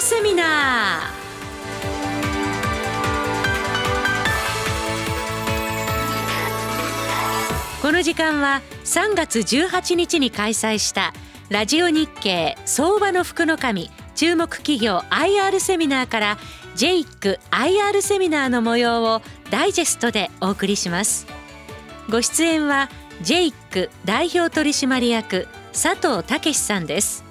セミナー。この時間は3月18日に開催したラジオ日経相場の福の神注目企業 IR セミナーから JIC IR セミナーの模様をダイジェストでお送りします。ご出演は JIC 代表取締役佐藤武さんです。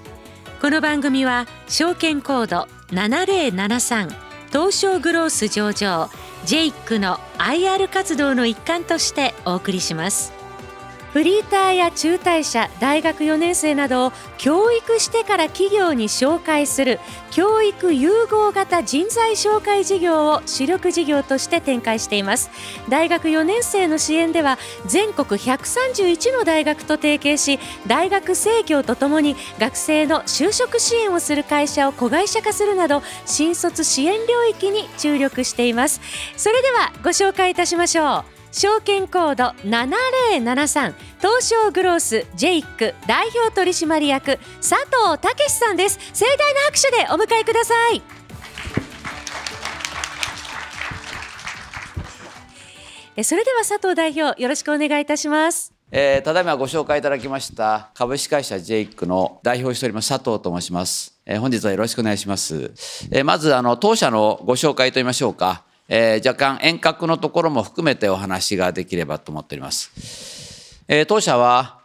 この番組は証券コード7073東証グロース上場 JIC の IR 活動の一環としてお送りします。フリーターや中退者大学4年生などを教育してから企業に紹介する教育融合型人材紹介事業を主力事業として展開しています。大学4年生の支援では全国131の大学と提携し大学生協とともに学生の就職支援をする会社を子会社化するなど新卒支援領域に注力しています。それではご紹介いたしましょう。証券コード7073東証グロースジェイク代表取締役佐藤武さんです。盛大な拍手でお迎えください。それでは佐藤代表よろしくお願いいたします。えー、ただいまご紹介いただきました株式会社ジェイクの代表しております佐藤と申します、えー、本日はよろしくお願いします、えー、まずあの当社のご紹介といいましょうか。えー、若干遠隔のところも含めてお話ができればと思っております。えー、当社は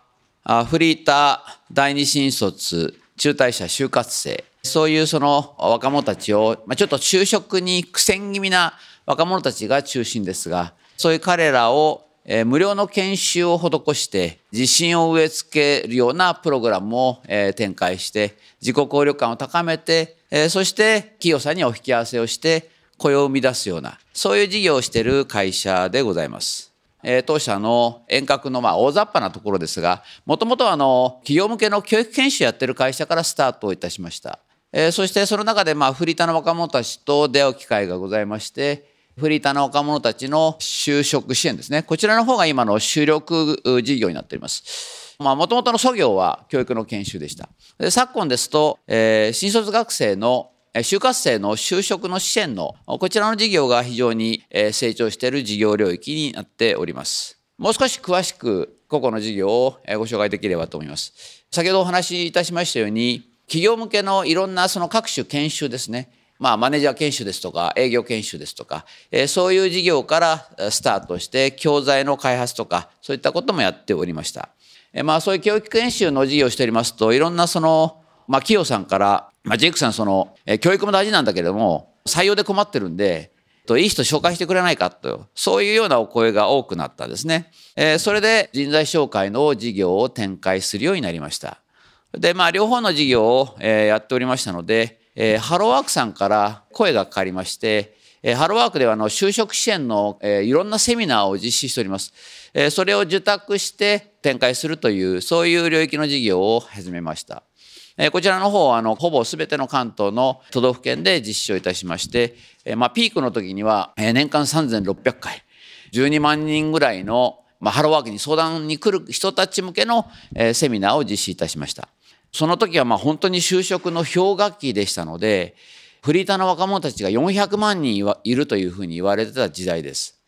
フリーター、第二新卒、中退者、就活生、そういうその若者たちを、まあ、ちょっと就職に苦戦気味な若者たちが中心ですが、そういう彼らをえー、無料の研修を施して自信を植え付けるようなプログラムを、えー、展開して自己効力感を高めて、えー、そして企業さんにお引き合わせをして雇用を生み出すような、そういう事業をしている会社でございます。えー、当社の遠隔のまあ大雑把なところですが、もともとあの企業向けの教育研修やってる会社からスタートいたしました。えー、そしてその中でまあフリーターの若者たちと出会う機会がございまして、フリーターの若者たちの就職支援ですね。こちらの方が今の主力事業になっております。まあ、もともとの創業は教育の研修でした。で昨今ですと、えー、新卒学生の就活生の就職の支援のこちらの事業が非常に成長している事業領域になっております。もう少し詳しく個々の事業をご紹介できればと思います。先ほどお話しいたしましたように企業向けのいろんなその各種研修ですね。まあ、マネージャー研修ですとか、営業研修ですとか、えそういう事業からスタートして、教材の開発とか、そういったこともやっておりました。えまあ、そういう教育研修の事業をしておりますと、いろんなその、まあ、企業さんから、まあ、ジェイクさん、その、え教育も大事なんだけれども、採用で困ってるんで、といい人紹介してくれないかと、そういうようなお声が多くなったんですね。えー、それで人材紹介の事業を展開するようになりました。で、まあ、両方の事業を、えー、やっておりましたので、えー、ハローワークさんから声がかかりまして、えー、ハローワークではあの就職支援の、えー、いろんなセミナーを実施しております。えー、それを受託して展開するという、そういう領域の事業を始めました。こちらの方あのほぼ全ての関東の都道府県で実施をいたしまして、まあ、ピークの時には、年間3600回12万人ぐらいの、ハローワークに相談に来る人たち向けの、セミナーを実施いたしましたその時はまあ本当に就職の氷河期でしたのでフリーターの若者たちが400万人いるというふうに言われてた時代です。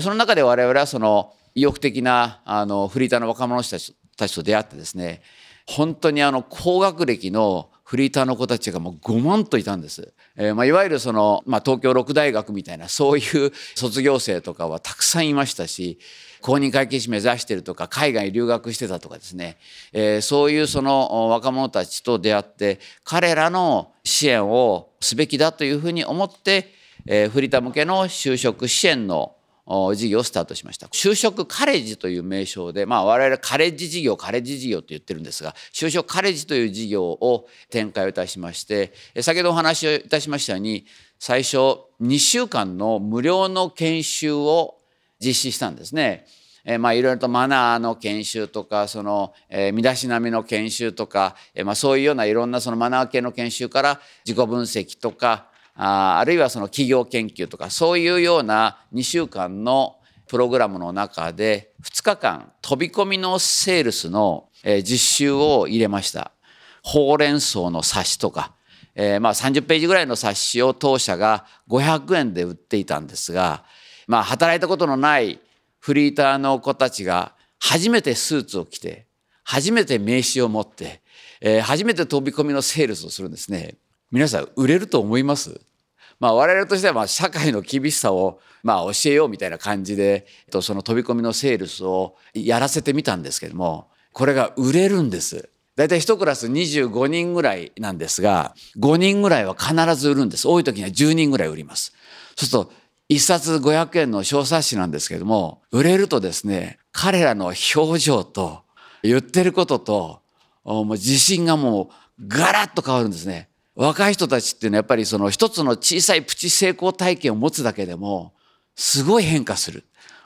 その中で我々はその意欲的なあのフリーターの若者たちたちと出会ってですね本当にあの高学歴のフリーターの子たちがもう5万といたんです。えー、まあ、いわゆるその、まあ、東京六大学みたいなそういう卒業生とかはたくさんいましたし公認会計士目指してるとか海外留学してたとかですね、えー、そういうその若者たちと出会って彼らの支援をすべきだというふうに思って、えー、フリーター向けの就職支援の事業をスタートしました。就職カレッジという名称で、まあ我々カレッジ事業、カレッジ事業と言ってるんですが、就職カレッジという事業を展開をいたしまして、先ほどお話をいたしましたように、最初2週間の無料の研修を実施したんですね。えまあいろいろとマナーの研修とかその、え身だしなみの研修とか、えまあ、そういうようないろんなそのマナー系の研修から自己分析とかああるいはその企業研究とかそういうような2週間のプログラムの中で2日間飛び込みのセールスの実習を入れました。ほうれん草の冊子とか、えー、まあ30ページぐらいの冊子を当社が500円で売っていたんですが、まあ働いたことのないフリーターの子たちが初めてスーツを着て、初めて名刺を持って、えー、初めて飛び込みのセールスをするんですね。皆さん売れると思います？まあ我々としてはまあ社会の厳しさをまあ教えようみたいな感じで、その飛び込みのセールスをやらせてみたんですけども、これが売れるんです。だいたい1クラス25人ぐらいなんですが、5人ぐらいは必ず売るんです。多い時には10人ぐらい売ります。そうすると、1冊500円の小冊子なんですけども、売れるとですね、彼らの表情と、言ってることと、もう自信がもうガラッと変わるんですね。若い人たちっていうのはやっぱりその一つの小さいプチ成功体験を持つだけでも、すごい変化する。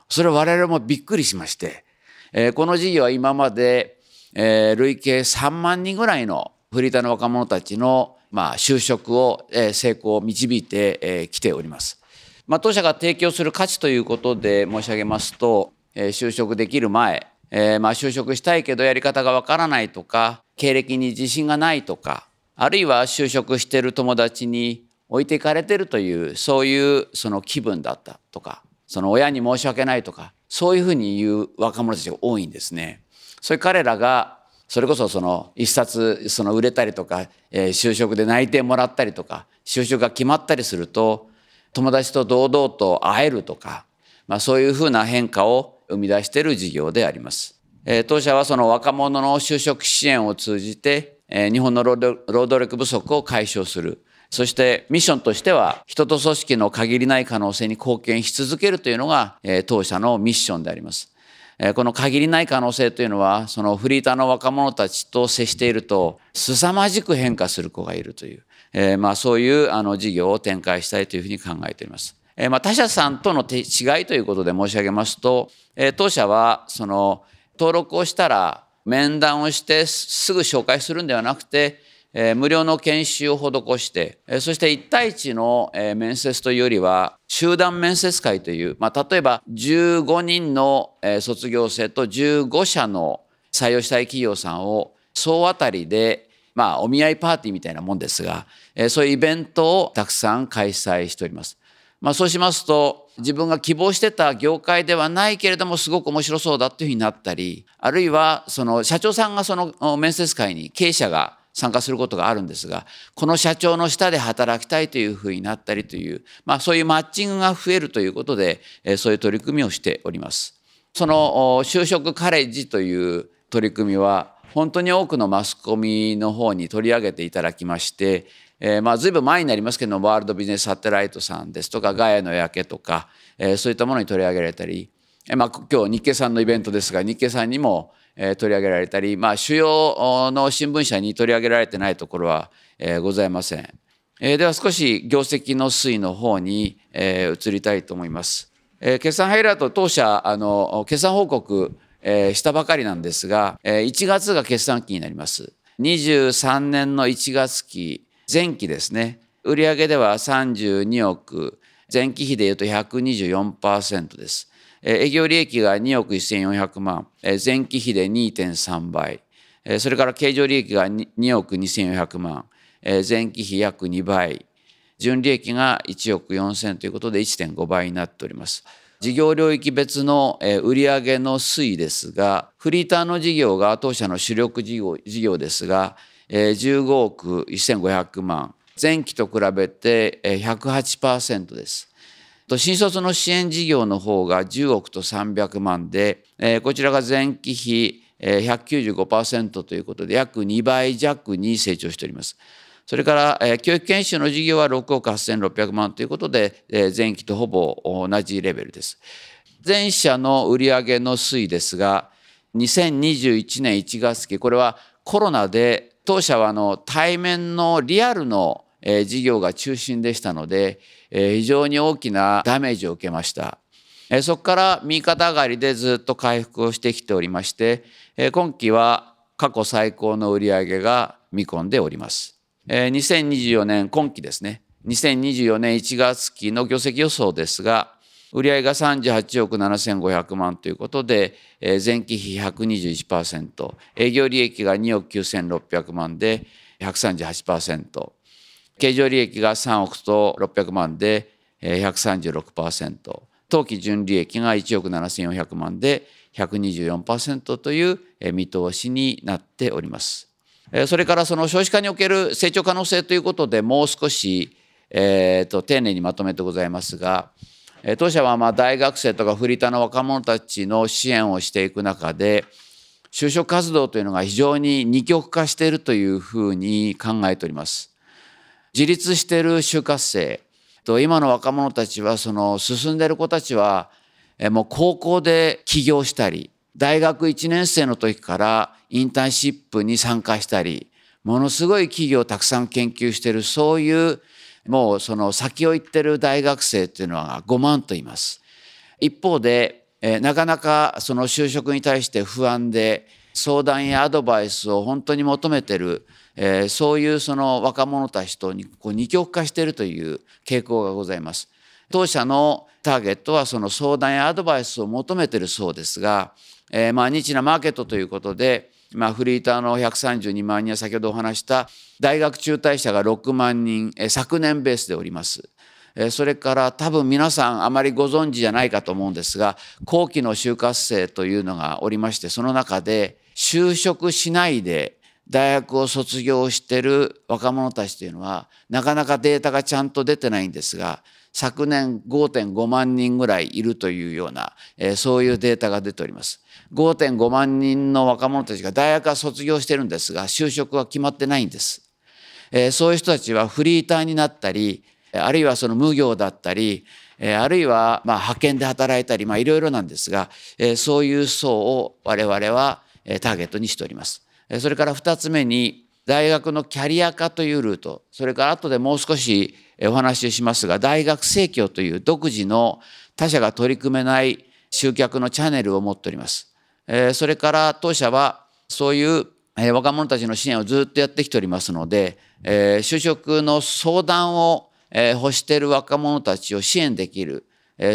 それは我々もびっくりしまして、えー、この事業は今まで、えー、累計3万人ぐらいのフリーターの若者たちの、まあ、就職を、えー、成功を導いてき、えー、ております。まあ、当社が提供する価値ということで申し上げますと、えー、就職できる前、えー、まあ就職したいけどやり方がわからないとか、経歴に自信がないとか、あるいは就職してる友達に置いていかれてるというそういうその気分だったとかその親に申し訳ないとかそういうふうに言う若者たちが多いんですね。そういう彼らがそれこそその一冊その売れたりとか、えー、就職で内定もらったりとか就職が決まったりすると友達と堂々と会えるとか、まあ、そういうふうな変化を生み出している事業であります。えー、当社はその若者の就職支援を通じて、日本の労働力不足を解消するそしてミッションとしては人と組織の限りない可能性に貢献し続けるというのが、え当社のミッションであります。えこの限りない可能性というのはそのフリーターの若者たちと接していると凄まじく変化する子がいるという、えまあ、そういうあの事業を展開したいというふうに考えております。えまあ、他社さんとの違いということで申し上げますと、え当社はその登録をしたら面談をしてすぐ紹介するんではなくてえ無料の研修を施して、えそして1対1の、え面接というよりは、集団面接会という、まあ、例えば15人の、え卒業生と15社の採用したい企業さんを総当たりで、まあ、お見合いパーティーみたいなもんですが、えそういうイベントをたくさん開催しております。まあ、そうしますと、自分が希望してた業界ではないけれどもすごく面白そうだっていうふうになったり、あるいはその社長さんがその面接会に経営者が参加することがあるんですがこの社長の下で働きたいというふうになったりという、まあ、そういうマッチングが増えるということでそういう取り組みをしております。その就職カレッジという取り組みは本当に多くのマスコミの方に取り上げていただきまして、えー、まあ随分前になりますけどワールドビジネスサテライトさんですとかガヤの焼けとか、えー、そういったものに取り上げられたり、えー、まあ今日日経さんのイベントですが日経さんにも取り上げられたり、まあ、主要の新聞社に取り上げられてないところは、ございません。えでは少し業績の推移の方に、移りたいと思います。え決算ハイライト当社あの決算報告、したばかりなんですが、え1月が決算期になります。23年の1月期前期ですね売上では32億前期比でいうと124%です。営業利益が2億1400万、前期比で2.3倍、それから経常利益が2億2400万、前期比約2倍、純利益が1億4000ということで1.5倍になっております。事業領域別の売上の推移ですが、フリーターの事業が当社の主力事業事業ですが、15億1500万、前期と比べて108%です。新卒の支援事業の方が10億と300万で、こちらが前期比195%ということで約2倍弱に成長しております。それから、教育研修の事業は6億8600万ということで、前期とほぼ同じレベルです。全社の売上の推移ですが、2021年1月期、これはコロナで当社はあの対面のリアルの事業が中心でしたので、非常に大きなダメージを受けました。そこから右肩上がりでずっと回復をしてきておりまして、今期は過去最高の売上が見込んでおります。2024年今期ですね。2024年1月期の業績予想ですが、売上が38億7500万ということで、前期比121%、営業利益が2億9600万で138%、経常利益が3億と600万で136%当期純利益が1億7400万で124%という見通しになっております。それからその少子化における成長可能性ということでもう少し、えー、と丁寧にまとめてございますが当社はま大学生とかフリーターの若者たちの支援をしていく中で就職活動というのが非常に二極化しているというふうに考えております。自立している就活生と今の若者たちはその進んでいる子たちはもう高校で起業したり大学1年生の時からインターンシップに参加したりものすごい企業をたくさん研究しているそういうもうその先を行ってる大学生っていうのは5万と言います。一方で、えなかなかその就職に対して不安で相談やアドバイスを本当に求めてる、えそういうその若者たちとこう二極化しているという傾向がございます。当社のターゲットはその相談やアドバイスを求めてるそうですが、えー、まあニッチなマーケットということでまあ、フリーターの132万人は先ほどお話した大学中退者が6万人昨年ベースでおります。それから多分皆さんあまりご存知じゃないかと思うんですが後期の就活生というのがおりましてその中で就職しないで大学を卒業してる若者たちというのはなかなかデータがちゃんと出てないんですが昨年5.5万人ぐらいいるというような、えそういうデータが出ております。5.5万人の若者たちが大学は卒業してるんですが就職は決まってないんです。えそういう人たちはフリーターになったりあるいはその無業だったりあるいはま派遣で働いたりいろいろなんですがそういう層を我々はターゲットにしております。それから2つ目に大学のキャリア化というルートそれから後でもう少しお話ししますが大学生協という独自の他社が取り組めない集客のチャンネルを持っております。それから当社はそういう若者たちの支援をずっとやってきておりますので就職の相談を欲している若者たちを支援できる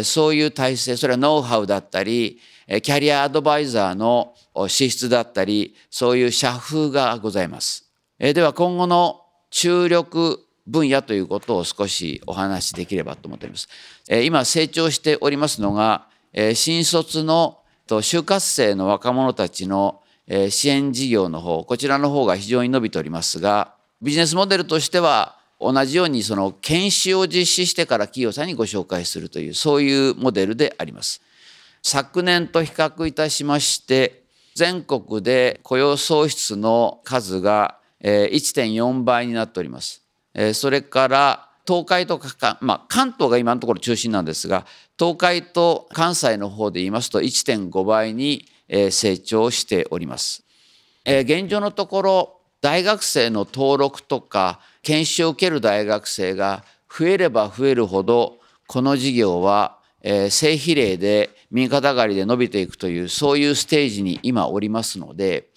そういう体制それはノウハウだったりキャリアアドバイザーの資質だったりそういう社風がございます。えでは今後の注力分野ということを少しお話しできればと思っております。え今成長しておりますのがえ新卒の就活生の若者たちの支援事業の方こちらの方が非常に伸びておりますがビジネスモデルとしては同じようにその研修を実施してから企業さんにご紹介するというそういうモデルであります。昨年と比較いたしまして全国で雇用創出の数が1.4倍になっております。それから東海とか、まあ、関東が今のところ中心なんですが東海と関西の方で言いますと1.5倍に成長しております。現状のところ大学生の登録とか研修を受ける大学生が増えれば増えるほどこの事業は正比例で右肩上がりで伸びていくというそういうステージに今おりますので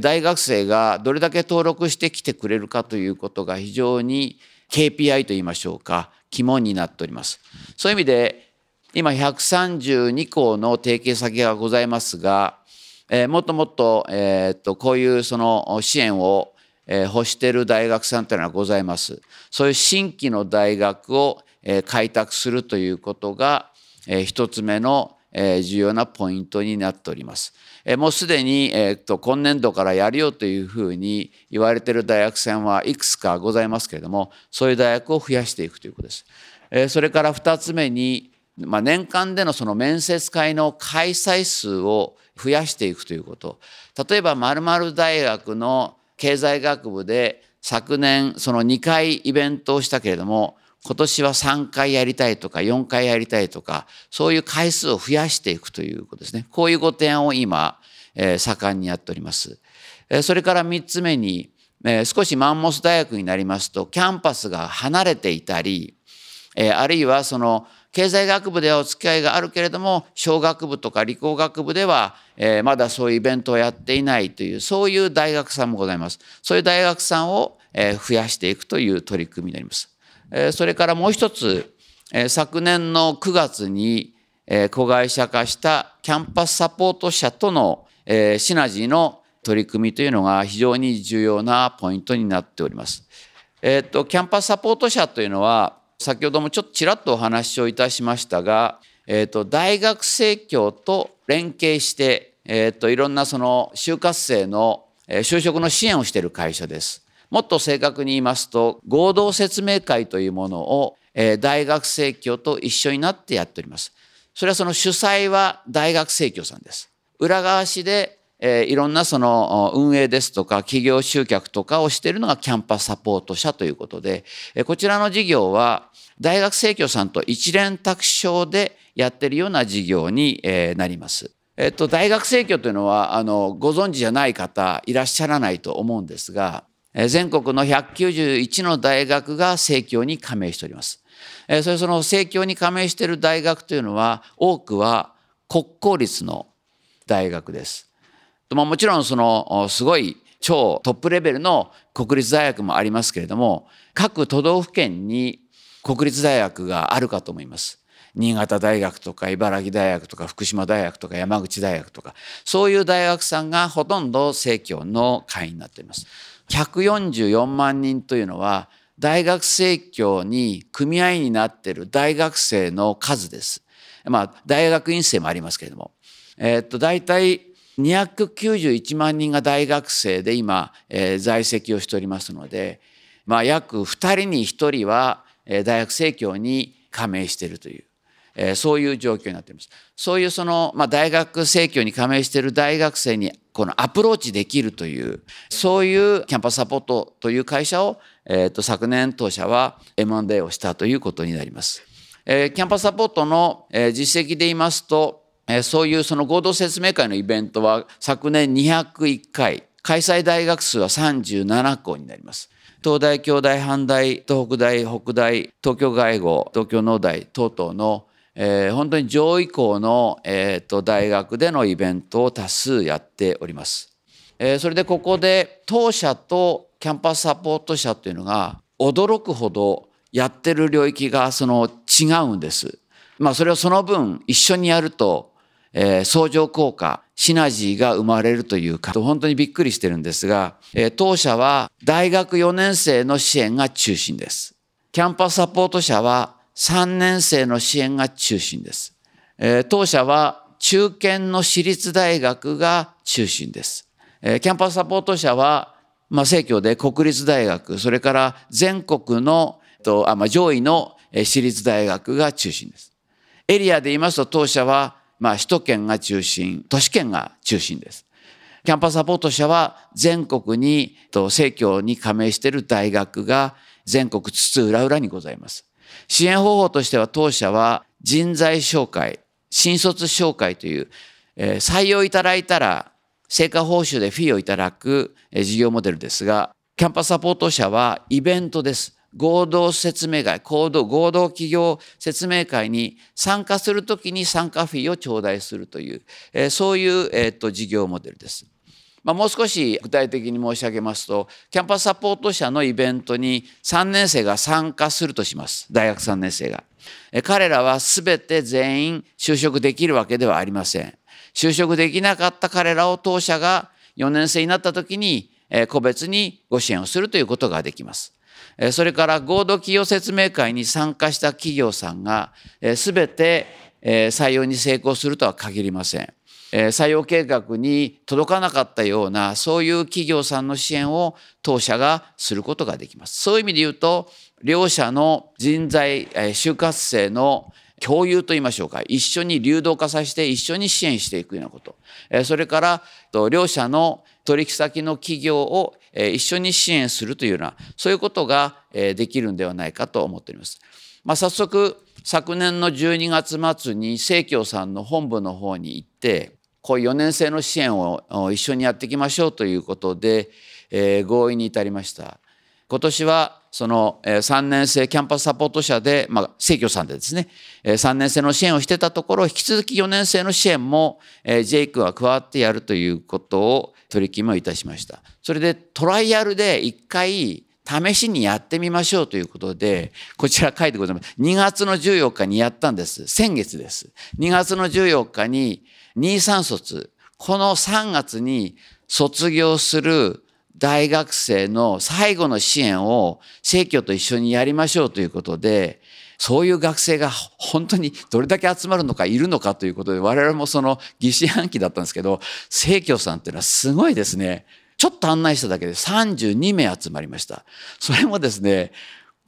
大学生がどれだけ登録してきてくれるかということが非常に KPI といいましょうか肝になっております。そういう意味で今132校の提携先がございますが、もっともっと,、え、っとこういうその支援を、欲している大学さんというのはございます。そういう新規の大学を、開拓するということが、一つ目の、重要なポイントになっております。え、もうすでに、えー、っと今年度からやるよというふうに言われている大学さんはいくつかございますけれどもそういう大学を増やしていくということです。え、それから2つ目にまあ、年間でのその面接会の開催数を増やしていくということ例えば〇〇大学の経済学部で昨年その2回イベントをしたけれども今年は3回やりたいとか4回やりたいとかそういう回数を増やしていくということですね。こういうご提案を今、えー、盛んにやっております。えー、それから3つ目に、えー、少しマンモス大学になりますとキャンパスが離れていたり、えー、あるいはその経済学部ではお付き合いがあるけれども小学部とか理工学部では、えー、まだそういうイベントをやっていないというそういう大学さんもございます。そういう大学さんを、えー、増やしていくという取り組みになります、それからもう一つ、昨年の9月に、子会社化したキャンパスサポート社との、シナジーの取り組みというのが非常に重要なポイントになっておりますえっ、と、キャンパスサポート者というのは、先ほどもちょっとちらっとお話をいたしましたが、えっ、と、大学生協と連携して、えっ、と、いろんなその就活生の就職の支援をしている会社です。もっと正確に言いますと、合同説明会というものをえ大学生協と一緒になってやっております。それはその主催は大学生協さんです。裏側しでえいろんなその運営ですとか企業集客とかをしているのがキャンパスサポート社ということで、えこちらの事業は大学生協さんと一連卓賞でやってるような事業に、えなります。えっと、大学生協というのは、あの、ご存知じゃない方いらっしゃらないと思うんですが、全国の191の大学が生協に加盟しております。それその生協に加盟している大学というのは、多くは国公立の大学です。まあ、もちろんそのすごい超トップレベルの国立大学もありますけれども各都道府県に国立大学があるかと思います。新潟大学とか茨城大学とか福島大学とか山口大学とかそういう大学さんがほとんど生協の会員になっています。144万人というのは大学生協に組合になっている大学生の数です。まあ大学院生もありますけれども。えー、っと大体291万人が大学生で今、えー、在籍をしておりますので、まあ、約2人に1人は、大学生協に加盟しているという、えー、そういう状況になっています。そういうその、まあ、大学生協に加盟している大学生にこのアプローチできるというそういうキャンパスサポートという会社を、えー、と昨年当社は M&A をしたということになります。えー、キャンパスサポートの、えー、実績で言いますとそういうその合同説明会のイベントは昨年201回、開催大学数は37校になります。東大、京大、阪大、東北大、北大、東京外語、東京農大等々の、えー、本当に上位校の、えーと、大学でのイベントを多数やっております。えー、それでここで当社とキャンパスサポート社というのが驚くほどやってる領域がその違うんです。まあそれをその分一緒にやるとえー、相乗効果、シナジーが生まれるというか、本当にびっくりしてるんですが、えー、当社は大学4年生の支援が中心です。キャンパスサポート社は3年生の支援が中心です。えー、当社は中堅の私立大学が中心です。えー、キャンパスサポート社は、まあ、生協で国立大学、それから全国の、とあまあ、上位の私立大学が中心です。エリアで言いますと当社はまあ、首都圏が中心、都市圏が中心です。キャンパスサポート社は全国に、政教に加盟している大学が全国津々浦々にございます。支援方法としては当社は人材紹介、新卒紹介という、えー、採用いただいたら成果報酬でフィーをいただく、えー、事業モデルですが、キャンパスサポート社はイベントです。合同説明会、合同、合同企業説明会に参加するときに参加フィーを頂戴するという、えー、そういう、えー、と事業モデルです。まあ、もう少し具体的に申し上げますと、キャンパスサポート社のイベントに3年生が参加するとします。大学3年生が。彼らは全て全員就職できるわけではありません。就職できなかった彼らを当社が4年生になった時に個別にご支援をするということができます。それから合同企業説明会に参加した企業さんが全て採用に成功するとは限りません。採用計画に届かなかったようなそういう企業さんの支援を当社がすることができます。そういう意味で言うと両者の人材就活生の共有と言いましょうか一緒に流動化させて一緒に支援していくようなことそれから両者の取引先の企業を一緒に支援するというようなそういうことができるんではないかと思っております。まあ、早速昨年の12月末に生協さんの本部の方に行ってこういう4年生の支援を一緒にやっていきましょうということで、え合意に至りました。今年はその3年生キャンパスサポート社で、まあ、生協さんでですね、3年生の支援をしてたところ、引き続き4年生の支援も、ジェイクは加わってやるということを取り決めをいたしました。それでトライアルで一回試しにやってみましょうということで、こちら書いてございます。2月の14日にやったんです。先月です。2月の14日に23卒、この3月に卒業する大学生の最後の支援を生協と一緒にやりましょうということで、そういう学生が本当にどれだけ集まるのかいるのかということで、我々もその疑心暗鬼だったんですけど、生協さんっていうのはすごいですね。ちょっと案内しただけで32名集まりました。それもですね、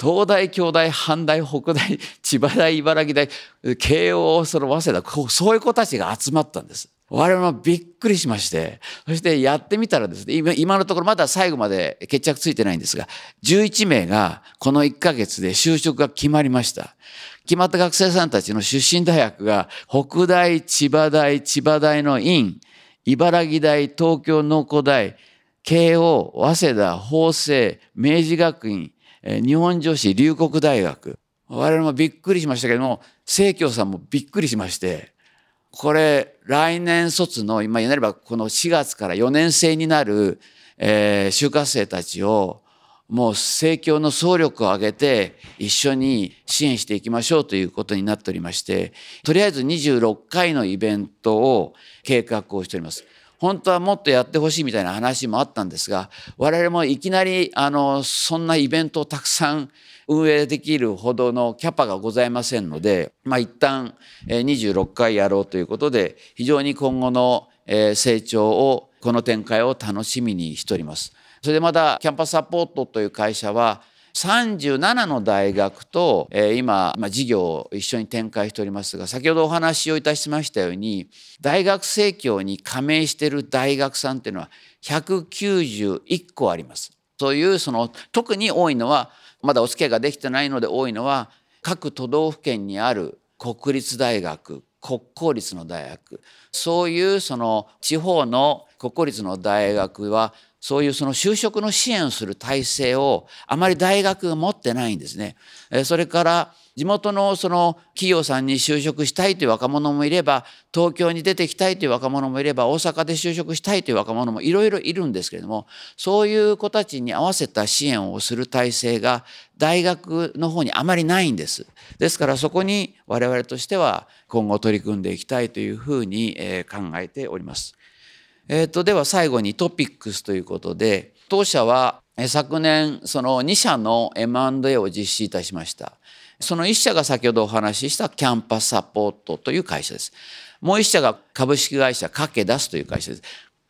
東大、京大、阪大、北大、千葉大、茨城大、慶応、その早稲田、そういう子たちが集まったんです。我々もびっくりしまして、そしてやってみたらですね、今のところまだ最後まで決着ついてないんですが、11名がこの1ヶ月で就職が決まりました。決まった学生さんたちの出身大学が、北大、千葉大、千葉大の院、茨城大、東京農工大、慶応、早稲田、法政、明治学院、日本女子龍谷大学。我々もびっくりしましたけども、清京さんもびっくりしまして、これ来年卒の今言えればこの4月から4年生になる、えー、就活生たちをもう政教の総力を挙げて一緒に支援していきましょうということになっておりましてとりあえず26回のイベントを計画をしております。本当はもっとやってほしいみたいな話もあったんですが我々もいきなりあのそんなイベントをたくさん運営できるほどのキャパがございませんので、まあ、一旦26回やろうということで非常に今後の成長をこの展開を楽しみにしております。それでまだキャンパスサポートという会社は37の大学と、え今、ま事業を一緒に展開しておりますが先ほどお話をいたしましたように大学生協に加盟している大学さんっていうのは191個あります。そういうその特に多いのはまだお付き合いができてないので多いのは各都道府県にある国立大学国公立の大学そういうその地方の国公立の大学はそういうその就職の支援をする体制をあまり大学が持ってないんですね。それから地元のその企業さんに就職したいという若者もいれば東京に出てきたいという若者もいれば大阪で就職したいという若者もいろいろいるんですけれどもそういう子たちに合わせた支援をする体制が大学の方にあまりないんです。ですからそこに我々としては今後取り組んでいきたいというふうに考えております。えーと、では最後にトピックスということで当社は昨年その2社の M&A を実施いたしました。その1社が先ほどお話ししたキャンパスサポートという会社です。もう1社が株式会社かけ出すという会社です。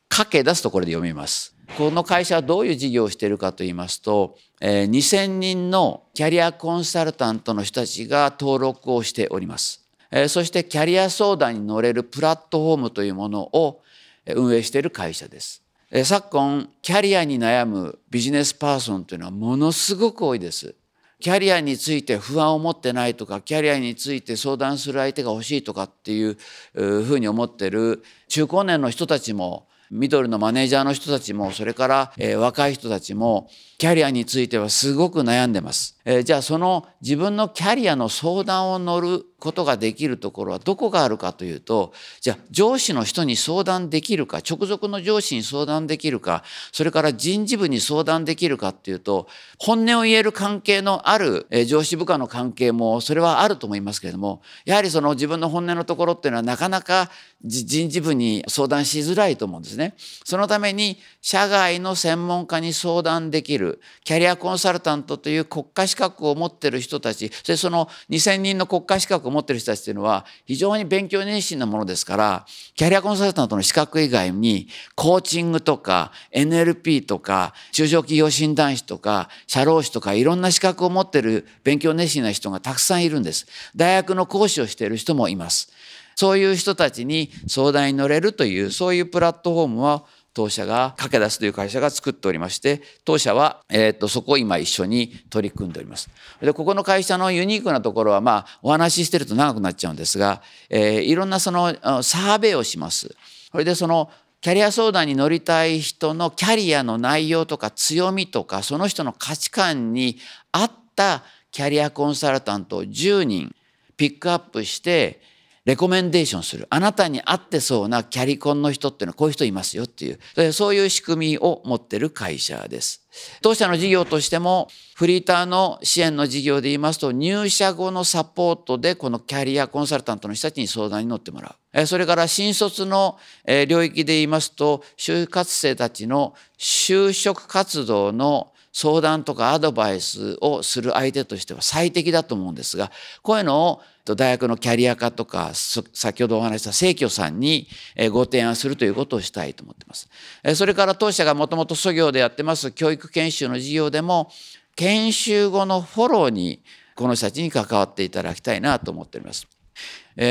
かけ出すとこれで読みます。この会社はどういう事業をしているかと言いますと、え2000人のキャリアコンサルタントの人たちが登録をしております。えそしてキャリア相談に乗れるプラットフォームというものを運営している会社です。昨今キャリアに悩むビジネスパーソンというのはものすごく多いです。キャリアについて不安を持ってないとかキャリアについて相談する相手が欲しいとかっていうふうに思ってる中高年の人たちもミドルのマネージャーの人たちもそれから、え若い人たちもキャリアについてはすごく悩んでます。えじゃあその自分のキャリアの相談を乗ることができるところはどこがあるかというとじゃあ上司の人に相談できるか直属の上司に相談できるかそれから人事部に相談できるかっていうと本音を言える関係のあるえ上司部下の関係もそれはあると思いますけれどもやはりその自分の本音のところっていうのはなかなか人事部に相談しづらいと思うんですね。そのために社外の専門家に相談できるキャリアコンサルタントという国家資格を持ってる人たちそしてその2,000人の国家資格を持ってる人たちというのは非常に勉強熱心なものですからキャリアコンサルタントの資格以外にコーチングとか NLP とか中小企業診断士とか社労士とかいろんな資格を持ってる勉強熱心な人がたくさんいるんです。大学の講師をしている人もいます。そういう人たちに相談に乗れるというそういうプラットフォームは当社が駆け出すという会社が作っておりまして当社は、えーと、そこを今一緒に取り組んでおります。でここの会社のユニークなところはまあお話ししてると長くなっちゃうんですが、えー、いろんなそのサーベイをします。それでそのキャリア相談に乗りたい人のキャリアの内容とか強みとかその人の価値観に合ったキャリアコンサルタントを10人ピックアップしてレコメンデーションする。あなたに合ってそうなキャリコンの人っていうのはこういう人いますよっていう、そういう仕組みを持ってる会社です。当社の事業としても、フリーターの支援の事業で言いますと、入社後のサポートでこのキャリアコンサルタントの人たちに相談に乗ってもらう。それから新卒の領域で言いますと、就活生たちの就職活動の相談とかアドバイスをする相手としては最適だと思うんですが、こういうのを大学のキャリア科とか、先ほどお話した生協さんにご提案するということをしたいと思っています。それから当社がもともと卒業でやってます教育研修の事業でも、研修後のフォローにこの人たちに関わっていただきたいなと思っております。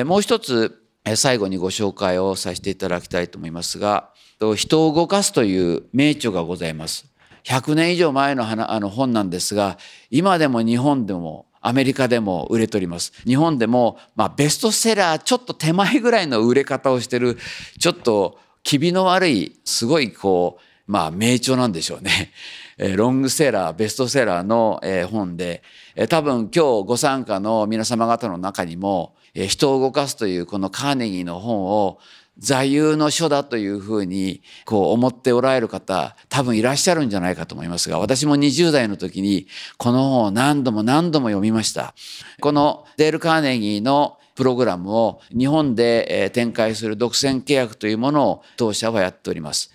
もう一つ、最後にご紹介をさせていただきたいと思いますが、人を動かすという名著がございます。100年以上前のあの本なんですが、今でも日本でもアメリカでも売れております。日本でも、まあ、ベストセラーちょっと手前ぐらいの売れ方をしてる、ちょっと気味の悪い、すごいこう、まあ、名著なんでしょうね。えロングセラー、ベストセラーのえ本で、え多分今日ご参加の皆様方の中にも、え人を動かすというこのカーネギーの本を座右の書だというふうにこう思っておられる方多分いらっしゃるんじゃないかと思いますが私も20代の時にこの本を何度も何度も読みましたこのデール・カーネギーのプログラムを日本で展開する独占契約というものを当社はやっております。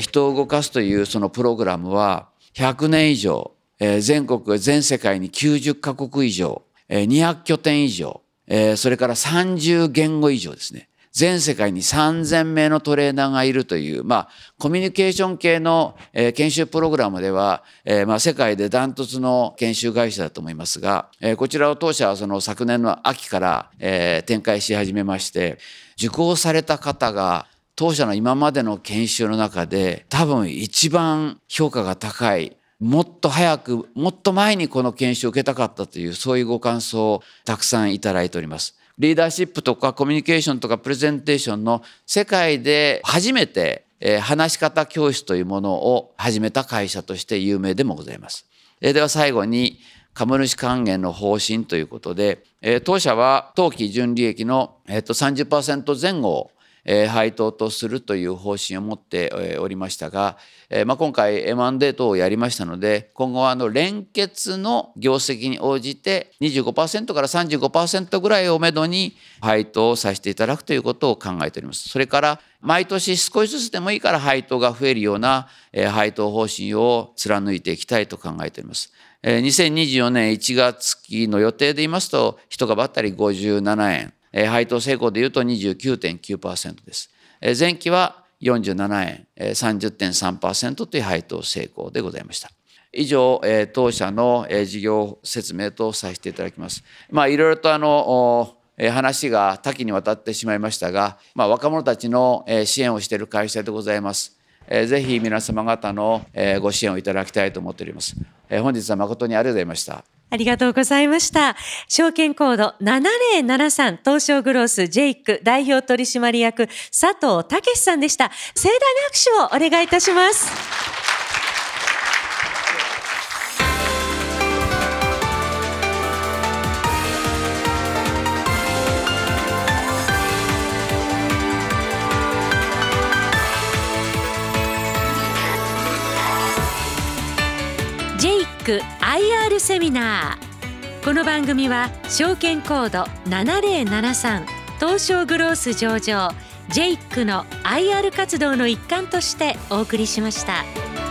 人を動かすというそのプログラムは100年以上全国全世界に90カ国以上200拠点以上それから30言語以上ですね全世界に3000名のトレーナーがいるという、まあ、コミュニケーション系の、えー、研修プログラムでは、えー、まあ、世界でダントツの研修会社だと思いますが、えー、こちらを当社はその昨年の秋から、え展開し始めまして、受講された方が当社の今までの研修の中で多分一番評価が高いもっと早く、もっと前にこの研修を受けたかったという、そういうご感想をたくさんいただいております。リーダーシップとかコミュニケーションとかプレゼンテーションの世界で初めて話し方教室というものを始めた会社として有名でもございます。では最後に株主還元の方針ということで、当社は当期純利益の30%前後を配当とするという方針を持っておりましたが、まあ、今回 M&A 等をやりましたので今後はあの連結の業績に応じて25%から35%ぐらいをめどに配当をさせていただくということを考えております。それから毎年少しずつでもいいから配当が増えるような配当方針を貫いていきたいと考えております。2024年1月期の予定で言いますと1株当たり57円配当成功でいうと29.9%です。前期は47円30.3%という配当成功でございました。以上、当社の事業説明とさせていただきます。まあ、いろいろとあの話が多岐にわたってしまいましたが、まあ、若者たちの支援をしている会社でございます。ぜひ皆様方のご支援をいただきたいと思っております。本日は誠にありがとうございました。ありがとうございました。証券コード7073東証グロースジェイク代表取締役佐藤武さんでした。盛大な拍手をお願いいたします。クセミナーこの番組は証券コード7073東証グロース上場ジェイクの IR 活動の一環としてお送りしました。